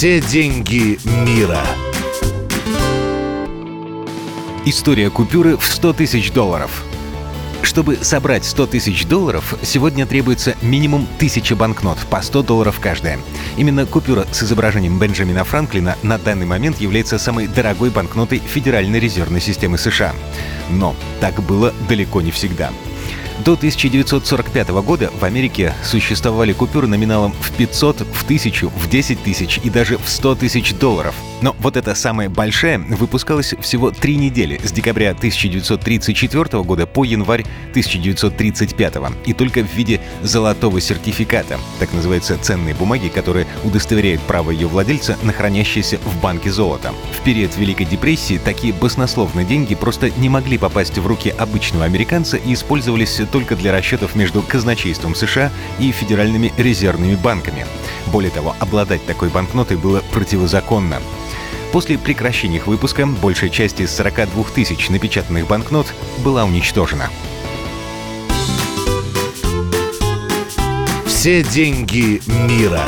Все деньги мира. История купюры в 100 тысяч долларов. Чтобы собрать 100 тысяч долларов, сегодня требуется минимум 1000 банкнот по 100 долларов каждая. Именно купюра с изображением Бенджамина Франклина на данный момент является самой дорогой банкнотой Федеральной резервной системы США. Но так было далеко не всегда. До 1945 года в Америке существовали купюры номиналом в 500, в 1000, в 10 тысяч и даже в 100 тысяч долларов. Но вот эта самая большая выпускалась всего три недели с декабря 1934 года по январь 1935 и только в виде золотого сертификата, так называются ценные бумаги, которые удостоверяют право ее владельца на хранящееся в банке золото. В период Великой депрессии такие баснословные деньги просто не могли попасть в руки обычного американца и использовались только для расчетов между казначейством США и федеральными резервными банками. Более того, обладать такой банкнотой было противозаконно. После прекращения их выпуска большая часть из 42 тысяч напечатанных банкнот была уничтожена. Все деньги мира.